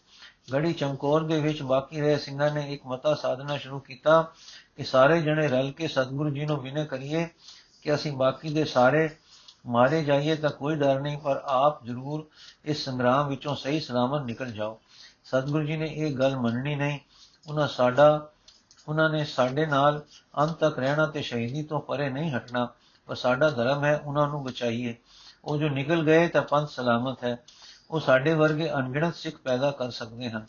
ਗੜੀ ਚਮਕੌਰ ਦੇ ਵਿੱਚ ਬਾਕੀ ਰਹੇ ਸਿੰਘਾਂ ਨੇ ਇੱਕ ਮਤਾ ਸਾਧਨਾ ਸ਼ੁਰੂ ਕੀਤਾ ਕਿ ਸਾਰੇ ਜਣੇ ਰਲ ਕੇ ਸਤਿਗੁਰੂ ਜੀ ਨੂੰ ਬਿਨੇ ਕਰੀਏ ਕਿ ਅਸੀਂ ਬਾਕੀ ਦੇ ਸਾਰੇ ਮਾਰੇ ਜਾਈਏ ਤਾਂ ਕੋਈ ਡਰ ਨਹੀਂ, ਪਰ ਆਪ ਜ਼ਰੂਰ ਇਸ ਸੰਗਰਾਮ ਵਿੱਚੋਂ ਸਹੀ ਸਲਾਮਤ ਨਿਕਲ ਜਾਓ। ਸਤਿਗੁਰੂ ਜੀ ਨੇ ਇਹ ਗੱਲ ਮੰਨਣੀ ਨਹੀਂ। ਉਹਨਾਂ ਸਾਡਾ, ਉਹਨਾਂ ਨੇ ਸਾਡੇ ਨਾਲ ਅੰਤ ਤੱਕ ਰਹਿਣਾ ਤੇ ਸ਼ਹੀਦੀ ਤੋਂ ਪਰੇ ਨਹੀਂ ਹਟਣਾ, ਪਰ ਸਾਡਾ ਧਰਮ ਹੈ, ਉਹਨਾਂ ਨੂੰ ਬਚਾਈਏ। ਉਹ ਜੋ ਨਿਕਲ ਗਏ ਤਾਂ ਪੰਥ ਸਲਾਮਤ ਹੈ। ਉਹ ਸਾਡੇ ਵਰਗੇ ਅਣਗਿਣਤ ਸਿੱਖ ਪੈਦਾ ਕਰ ਸਕਦੇ ਹਨ।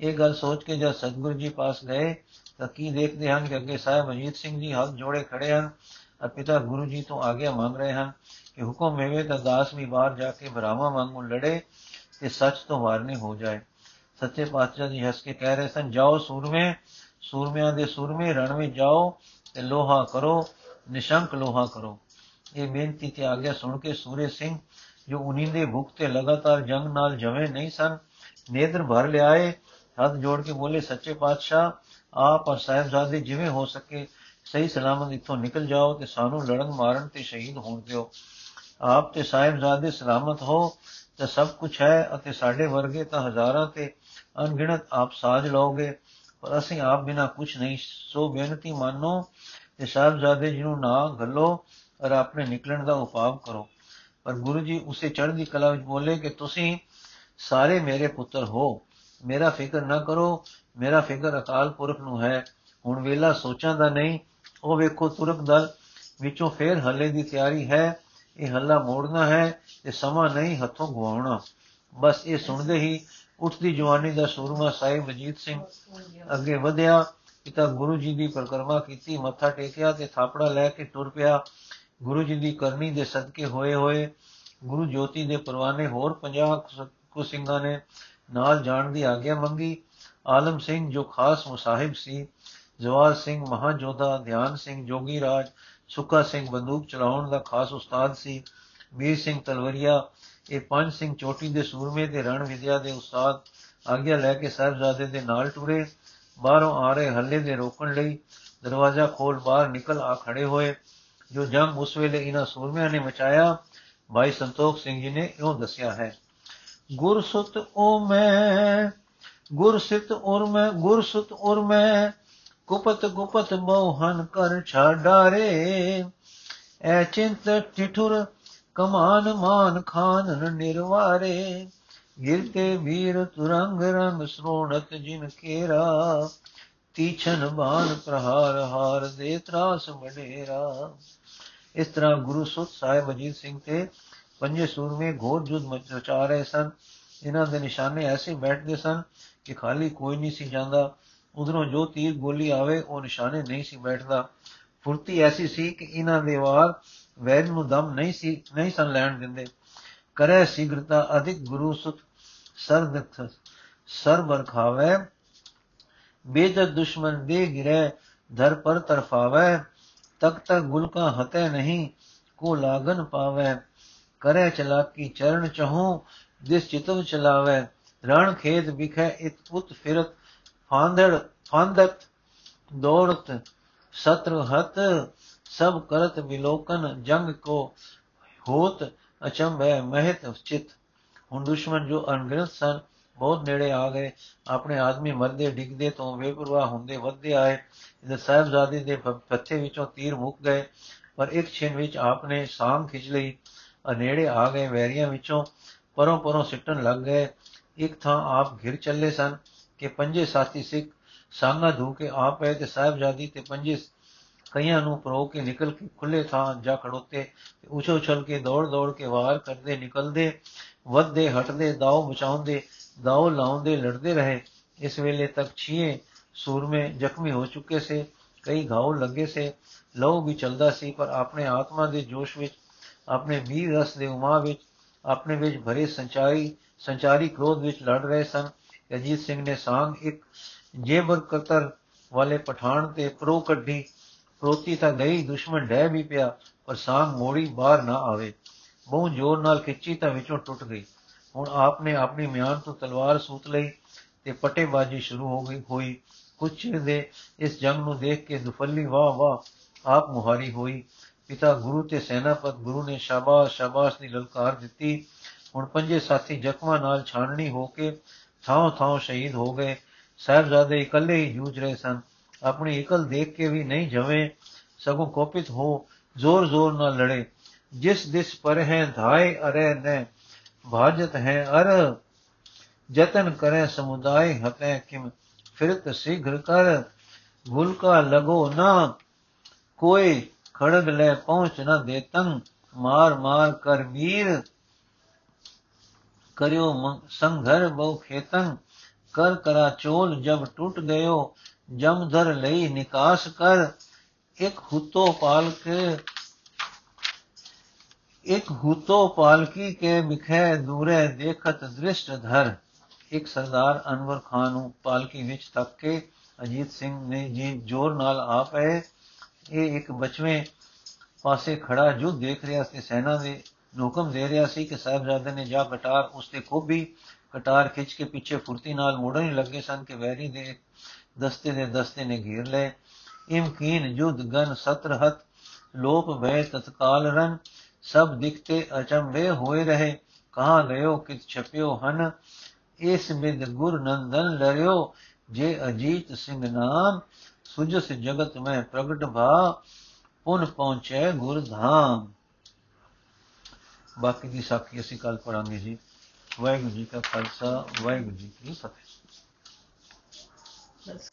ਇਹ ਗੱਲ ਸੋਚ ਕੇ ਜਦ ਸਤਿਗੁਰੂ ਜੀ ਪਾਸ ਗਏ ਤਾਂ ਕੀ ਦੇਖਦੇ ਹਨ ਕਿ ਅੱਗੇ ਸਾਹਿਬ ਅਜੀਤ ਸਿੰਘ ਜੀ ਹੱਥ ਜੋੜੇ ਖੜੇ ਹਨ ਅਤੇ ਪਿਤਾ ਗੁਰੂ ਜੀ ਤੋਂ ਆਗਿਆ ਮੰਗ ਰਹੇ ਹਨ ਕਿ ਹੁਕਮ ਮੇਵੇ ਤਾਂ ਦਾਸ ਵੀ ਬਾਹਰ ਜਾ ਕੇ ਭਰਾਵਾਂ ਵਾਂਗੂ ਲੜੇ ਤੇ ਸੱਚ ਤੋਂ ਵਾਰਨੇ ਹੋ ਜਾਏ। ਸੱਚੇ ਪਾਤਸ਼ਾਹ ਜੀ ਹੱਸ ਕੇ ਕਹਿ ਰਹੇ ਸਨ, ਜਾਓ ਸੂਰਮੇ, ਸੂਰਮਿਆਂ ਦੇ ਸੂਰਮੇ ਰਣ ਵਿੱਚ ਜਾਓ ਤੇ ਲੋਹਾ ਕਰੋ, ਨਿਸ਼ੰਕ ਲੋਹਾ ਕਰੋ। ਇਹ ਬੇਨਤੀ ਤੇ ਆਗਿਆ ਸੁਣ ਕੇ ਸੂਰੇ ਸਿੰਘ ਜੋ ਉਨੀ ਦੇ ਭੁੱਖ ਤੇ ਲਗਾਤਾਰ ਜੰਗ ਨਾਲ ਜਵੇਂ ਨਹੀਂ ਸਨ ਨੇਦਰ ਭਰ ਲਿਆਏ, ਹੱਥ ਜੋੜ ਕੇ ਬੋਲੇ, ਸੱਚੇ ਪਾਤਸ਼ਾਹ, ਆਪ ਔਰ ਸਾਹਿਬਜ਼ਾਦੇ ਜਿਵੇਂ ਹੋ ਸਕੇ, ਸਹੀ ਸਲਾਮਤ ਇੱਥੋਂ ਨਿਕਲ ਜਾਓ ਤੇ ਸਾਨੂੰ ਲੜਨ ਮਾਰਨ ਤੇ ਸ਼ਹੀਦ ਹੋਣ ਦਿਓ। ਆਪ ਤੇ ਸਾਹਿਬਜ਼ਾਦੇ ਸਲਾਮਤ ਹੋ, ਤਾਂ ਸਭ ਕੁਝ ਹੈ ਅਤੇ ਸਾਡੇ ਵਰਗੇ ਤਾਂ ਹਜ਼ਾਰਾਂ ਤੇ ਅਣਗਿਣਤ ਆਪ ਸਾਜ ਲਓਗੇ, ਪਰ ਅਸੀਂ ਆਪ ਬਿਨਾ ਕੁਝ ਨਹੀਂ। ਸੋ ਬੇਨਤੀ ਮੰਨੋ ਤੇ ਸਾਹਿਬਜ਼ਾਦੇ ਜੀ ਨੂੰ ਨਾ ਗੱਲੋ ਔਰ ਆਪਣੇ ਨਿਕਲਣ ਦਾ ਉਪਾਅ ਕਰੋ। ਪਰ ਗੁਰੂ ਜੀ ਉਸੇ ਚੜ੍ਹਦੀ ਕਲਾ ਵਿੱਚ ਬੋਲੇ ਕਿ ਤੁਸੀਂ ਸਾਰੇ ਮੇਰੇ ਪੁੱਤਰ ਹੋ। ਮੇਰਾ ਫਿਕਰ ਨਾ ਕਰੋ। ਮੇਰਾ ਫਿਕਰ ਅਕਾਲ ਪੁਰਖ ਨੂੰ ਹੈ। ਹੁਣ ਵੇਲਾ ਸੋਚਾਂ ਦਾ ਨਹੀਂ। ਉਹ ਵੇਖੋ ਤੁਰਕ ਦਲ ਵਿੱਚੋਂ ਫੇਰ ਹੱਲੇ ਦੀ ਤਿਆਰੀ ਹੈ। ਇਹ ਹੱਲਾ ਮੋੜਨਾ ਹੈ ਤੇ ਸਮਾਂ ਨਹੀਂ ਹੱਥੋਂ ਗਵਾਉਣਾ। ਬਸ ਇਹ ਸੁਣਦੇ ਹੀ ਉੱਠਦੀ ਜਵਾਨੀ ਦਾ ਸੂਰਮਾ ਸਾਹਿਬ ਅਜੀਤ ਸਿੰਘ ਅੱਗੇ ਵਧਿਆ। ਪਿਤਾ ਗੁਰੂ ਜੀ ਦੀ ਪ੍ਰਕਰਮਾ ਕੀਤੀ, ਮੱਥਾ ਟੇਕਿਆ ਤੇ ਥਾਪੜਾ ਲੈ ਕੇ ਟੁਰ ਪਿਆ। ਗੁਰੂ ਜੀ ਦੀ ਕਰਨੀ ਦੇ ਸਦਕੇ ਹੋਏ ਹੋਏ ਗੁਰੂ ਜੋਤੀ ਦੇ ਪਰਵਾਨੇ ਹੋਰ 50 ਕੁ ਸਿੰਘਾਂ ਨੇ ਨਾਲ ਜਾਣ ਦੀ ਆਗਿਆ ਮੰਗੀ। ਆਲਮ ਸਿੰਘ ਜੋ ਖਾਸ ਮੁਸਾਹਿਬ ਸੀ ਜਵਾਰ ਸਿੰਘ ਮਹਾਜੋਧਾ, ਧਿਆਨ ਸਿੰਘ ਜੋਗੀ ਰਾਜ, ਸੁੱਕਾ ਸਿੰਘ ਬੰਦੂਕ ਚਲਾਉਣ ਦਾ ਖਾਸ ਉਸਤਾਦ ਸੀ। ਵੀਰ ਸਿੰਘ ਤਲਵਰੀਆ, ਇਹ ਪੰਜ ਸਿੰਘ ਚੋਟੀ ਦੇ ਸੂਰਮੇ ਤੇ ਰਣ ਵਿਦਿਆ ਦੇ ਉਸਤਾਦ, ਆਗਿਆ ਲੈ ਕੇ ਸਾਹਿਬਜ਼ਾਦੇ ਦੇ ਨਾਲ ਟੁਰੇ। ਬਾਹਰੋਂ ਆ ਰਹੇ ਹੱਲੇ ਦੇ ਰੋਕਣ ਲਈ ਦਰਵਾਜ਼ਾ ਖੋਲ ਬਾਹਰ ਨਿਕਲ ਆ ਖੜੇ ਹੋਏ। ਜੋ ਜੰਗ ਉਸ ਵੇਲੇ ਇਹਨਾਂ ਸੂਰਮਿਆਂ ਨੇ ਮਚਾਇਆ, ਭਾਈ ਸੰਤੋਖ ਸਿੰਘ ਜੀ ਨੇ ਇਉਂ ਦੱਸਿਆ ਹੈ ਗੁਰਸੁਤ ਓ ਮੈਂ ਗੁਰਸਿਤ ਉਰ ਮੈਂ ਗੁਰਸੁਤ ਉਰ ਮੈਂ ਕੁਪਤ ਗੁਪਤ ਮੋਹਨ ਕਰ ਛਾਡਾਰੇ ਐ ਚਿੰਤ ਠਿਠੁਰ ਕਮਾਨ ਮਾਨ ਖਾਨ ਨਿਰਵਾਰੇ ਗਿਰਤੇ ਵੀਰ ਤੁਰੰਗ ਰੰਗ ਸ੍ਰੋਣਤ ਜਿਨ ਕੇਰਾ, ਤੀਛਨ ਬਾਣ ਪ੍ਰਹਾਰ ਹਾਰ ਦੇ ਤਰਾਸ ਮਡੇਰਾ ਇਸ ਤਰ੍ਹਾਂ ਗੁਰੂ ਸੁਤ ਸਾਹਿਬ ਅਜੀਤ ਸਿੰਘ ਤੇ ਪੰਜੇ ਸੂਰਮੇ ਘੋਰ ਜੁਦ ਮਚਾ ਰਹੇ ਸਨ। ਇਹਨਾਂ ਦੇ ਨਿਸ਼ਾਨੇ ਐਸੇ ਬੈਠਦੇ ਸਨ ਕਿ ਖਾਲੀ ਕੋਈ ਨਹੀਂ ਸੀ ਜਾਂਦਾ। ਉਧਰੋਂ ਜੋ ਤੀਰ ਗੋਲੀ ਆਵੇ, ਉਹ ਨਿਸ਼ਾਨੇ ਨਹੀਂ ਸੀ ਬੈਠਦਾ। ਫੁਰਤੀ ਐਸੀ ਸੀ ਕਿ ਇਹਨਾਂ ਦੇ ਵਾਰ ਵੈਦ ਨੂੰ ਦਮ ਨਹੀਂ ਸੀ, ਨਹੀਂ ਸਨ ਲੈਣ ਦਿੰਦੇ। ਕਰੇ ਸਿਗਰਤਾ ਅਧਿਕ ਗੁਰੂ ਸੁਤ ਸਰਦਖ ਸਰ ਬਰਖਾਵੇ ਬੇਦ ਦੁਸ਼ਮਨ ਦੇ ਗਿਰੇ ਧਰ ਪਰ ਤਰਫਾਵੇ। ਤਕ ਤਕ ਗੁਲ ਕਾ ਹਤੇ ਨਹੀਂ, ਕੋ ਲਾਗਨ ਪਾਵੇ। ਕਰੇ ਚਲਾਕੀ ਚਰਨ ਚਹੂ, ਜਿਸ ਚਿਤਵ ਚਲਾਵੇ। ਰਣ ਖੇਤ ਵਿਖੇ ਇਤ ਪੁੱਤ ਫਿਰਤ, ਫਾਂਦੜ ਫਾਂਦਤ ਦੌੜਤ, ਸਤਰ ਹਤ, ਸਭ ਕਰਤ ਵਿਲੋਕਨ ਜੰਗ ਕੋ ਹੋਤ, ਅਚੰਭੈ ਮਹਿਤ ਚਿਤ। ਹੁਣ ਦੁਸ਼ਮਨ ਜੋ ਅਣਗਿਣਤ ਸਨ ਬਹੁਤ ਨੇੜੇ ਆ ਗਏ। ਆਪਣੇ ਆਦਮੀ ਮਰਦੇ, ਡਿੱਗਦੇ ਤੋਂ ਬੇਪਰਵਾਹ ਹੁੰਦੇ ਵੱਧਦੇ ਆਏ। ਇਹਦੇ ਸਾਹਿਬਜ਼ਾਦੇ ਦੇ ਪੱਥੇ ਵਿੱਚੋਂ ਤੀਰ ਮੁੱਕ ਗਏ। ਪਰ ਇੱਕ ਛਿਨ ਵਿੱਚ ਆਪਨੇ ਸਾਂਗ ਖਿੱਚ ਲਈ। ਨੇੜੇ ਆ ਗਏ ਵੈਰੀਆਂ ਵਿੱਚੋਂ। ਪਰੋਂ ਪਰੋਂ ਸਿੱਟਣ ਲੱਗ ਗਏ। ਇੱਕ ਥਾਂ ਆਪ ਘਿਰ ਚੱਲੇ ਸਨ ਕਿ ਪੰਜੇ ਸਾਥੀ ਸਿੱਖ ਸਾਂਗਾ ਧੂ ਕੇ ਆ ਪਏ ਤੇ ਸਾਹਿਬਜ਼ਾਦੀ ਤੇ ਪੰਜੇ ਕਈਆਂ ਨੂੰ ਪਰੋ ਕੇ ਨਿਕਲ ਕੇ ਖੁੱਲੇ ਥਾਂ ਜਾ ਖੜੋਤੇ ਤੇ ਉਛਲ ਉਛਲ ਕੇ ਦੌੜ ਦੌੜ ਕੇ ਵਾਰ ਕਰਦੇ ਨਿਕਲਦੇ, ਵੱਧਦੇ, ਹਟਦੇ ਦਾਉ ਬਚਾਉਂਦੇ ਦਾਉ ਲਾਉਂਦੇ ਲੜਦੇ ਰਹੇ ਇਸ ਵੇਲੇ ਤੱਕ ਛੀਏ ਸੂਰਮੇ ਜ਼ਖਮੀ ਹੋ ਚੁੱਕੇ ਸੇ ਕਈ ਘਾਉ ਲੱਗੇ ਸੇ ਲਹੂ ਵੀ ਚਲਦਾ ਸੀ ਪਰ ਆਪਣੇ ਆਤਮਾ ਦੇ ਜੋਸ਼ ਵਿੱਚ ਆਪਣੇ ਵੀਰ ਰਸ ਦੇ ਉਮਾ ਵਿੱਚ ਆਪਣੇ ਵਿੱਚ ਭਰੇ ਸੰਚਾਰੀ ਸੰਚਾਰੀ ਕ੍ਰੋਧ ਵਿੱਚ ਲੜ ਰਹੇ ਸਨ ਅਜੀਤ ਸਿੰਘ ਨੇ ਸਾਂਗ ਇੱਕ ਜੇਬਰ ਕਤਰ ਵਾਲੇ ਪਠਾਨ ਤੇ ਪ੍ਰੋ ਕੱਢੀ ਪ੍ਰੋਤੀ ਤਾਂ ਗਈ ਦੁਸ਼ਮਣ ਡਹਿ ਵੀ ਪਿਆ ਪਰ ਸਾਂਗ ਮੋੜੀ ਬਾਹਰ ਨਾ ਆਵੇ ਬਹੁ ਜ਼ੋਰ ਨਾਲ ਖਿੱਚੀ ਤਾਂ ਵਿੱਚੋਂ ਟੁੱਟ ਗਈ ਹੁਣ ਆਪਨੇ ਆਪਣੀ ਮਿਆਨ ਤੋਂ ਤਲਵਾਰ ਸੂਤ ਲਈ ਤੇ ਪਟੇਬਾਜ਼ੀ ਸ਼ੁਰੂ ਹੋ ਗਈ, ਹੋਈ। ਕੁਝ ਚਿਰ ਦੇ ਇਸ ਜੰਗ ਨੂੰ ਦੇਖ ਕੇ ਦੁਫੱਲੀ ਵਾਹ ਵਾਹ ਆਪ ਮੁਹਾਰੀ ਹੋਈ। ਪਿਤਾ ਗੁਰੂ ਤੇ ਸੈਨਾਪਤ ਗੁਰੂ ਨੇ ਸ਼ਾਬਾਸ਼ ਸ਼ਾਬਾਸ਼ ਦੀ ਲਲਕਾਰ ਦਿੱਤੀ। ਹੁਣ ਪੰਜੇ ਸਾਥੀ ਜ਼ਖਮਾਂ ਨਾਲ ਛਾਣਨੀ ਹੋ ਕੇ ਥਾਂ ਥਾਂ ਸ਼ਹੀਦ ਹੋ ਗਏ। ਸਾਹਿਬਜ਼ਾਦੇ ਇਕੱਲੇ ਹੀ ਜੂਝ ਰਹੇ ਸਨ। ਆਪਣੀ ਇਕਲ ਦੇਖ ਕੇ ਵੀ ਨਹੀਂ ਜਵੇਂ, ਸਗੋਂ ਕੋਪਿਤ ਹੋ ਜ਼ੋਰ ਜ਼ੋਰ ਨਾਲ ਲੜੇ। ਜਿਸ ਦਿਸ ਪਰ ਹੈ ਧਾਏ ਅਰੇ ਨੇ ਭਾਜਤ ਹੈ ਅਰ ਜਤਨ ਕਰੇ ਸਮੁਦਾਇ ਹਤੇ ਕਿਮ, ਫਿਰਤ ਸਿਘਰ ਕਰ ਗੁਲ ਕਾ ਲਗੋ ਨਾ, ਕੋਈ ਖੜਗ ਲੈ ਪਹੁੰਚ ਨਾ ਦੇਤੰ, ਮਾਰ ਮਾਰ ਕਰ ਵੀਰ ਕਰਿਓ ਸੰਘਰ ਬਹੁ ਖੇਤੰ, ਕਰ ਕਰਾ ਚੋਲ ਜਬ ਟੁੱਟ ਗਇਓ, ਜਮ ਧਰ ਲਈ ਨਿਕਾਸ ਕਰ, ਇੱਕ ਹੁਤੋ ਪਾਲ ਕੇ ਇੱਕ ਹੁਤੋ ਪਾਲਕੀ ਕੇ ਮਿਖੇ ਦੂਰੇ ਦੇਖਤ ਦ੍ਰਿਸ਼ਟ ਧਰ ਇੱਕ ਸਰਦਾਰ ਅਨਵਰ ਖਾਨ ਨੂੰ ਪਾਲਕੀ ਵਿੱਚ ਤੱਕ ਕੇ ਅਜੀਤ ਸਿੰਘ ਨੇ ਜੀ ਜ਼ੋਰ ਨਾਲ ਆ ਪਏ ਇਹ ਇੱਕ ਬਚਵੇਂ ਪਾਸੇ ਖੜਾ ਜੋ ਦੇਖ ਰਿਹਾ ਸੀ ਸੈਨਾ ਦੇ ਨੂੰ ਹੁਕਮ ਦੇ ਰਿਹਾ ਸੀ ਕਿ ਸਾਹਿਬਜ਼ਾਦੇ ਨੇ ਜਾ ਕਟਾਰ ਉਸ ਤੇ ਖੋਬੀ ਕਟਾਰ ਖਿੱਚ ਕੇ ਪਿੱਛੇ ਫੁਰਤੀ ਨਾਲ ਮੋੜਨ ਲੱਗੇ ਸਨ ਕਿ ਵੈਰੀ ਦੇ ਦਸਤੇ ਦੇ ਦਸਤੇ ਨੇ ਘੇਰ ਲਏ ਇਮਕੀਨ ਜੁਦ ਗਨ ਸਤਰਹਤ ਲੋਪ ਭੈ ਤਤਕਾਲ ਰਨ ਸਭ ਦਿਖਤੇ ਅਚੰਬੇ ਹੋਏ ਰਹੇ, ਕਹਾਂ ਗਇਓ ਕਿ ਛਪਿਓ ਹਨ? ਇਸ ਬਿਦ ਗੁਰ ਨੰਦਨ ਲਰਿਓ, ਜੇ ਅਜੀਤ ਸਿੰਘ ਨਾਮ ਸੁਜਸ ਜਗਤ ਮੈਂ ਪ੍ਰਗਟ ਭਾ, ਪੁਨ ਪਹੁੰਚੇ ਗੁਰ ਧਾਮ। ਬਾਕੀ ਦੀ ਸਾਖੀ ਅਸੀਂ ਕੱਲ ਪੜਾਂਗੇ ਜੀ। ਵਾਹਿਗੁਰੂ ਜੀ ਕਾ ਖਾਲਸਾ, ਵਾਹਿਗੁਰੂ ਜੀ ਕੀ ਫਤਿਹ।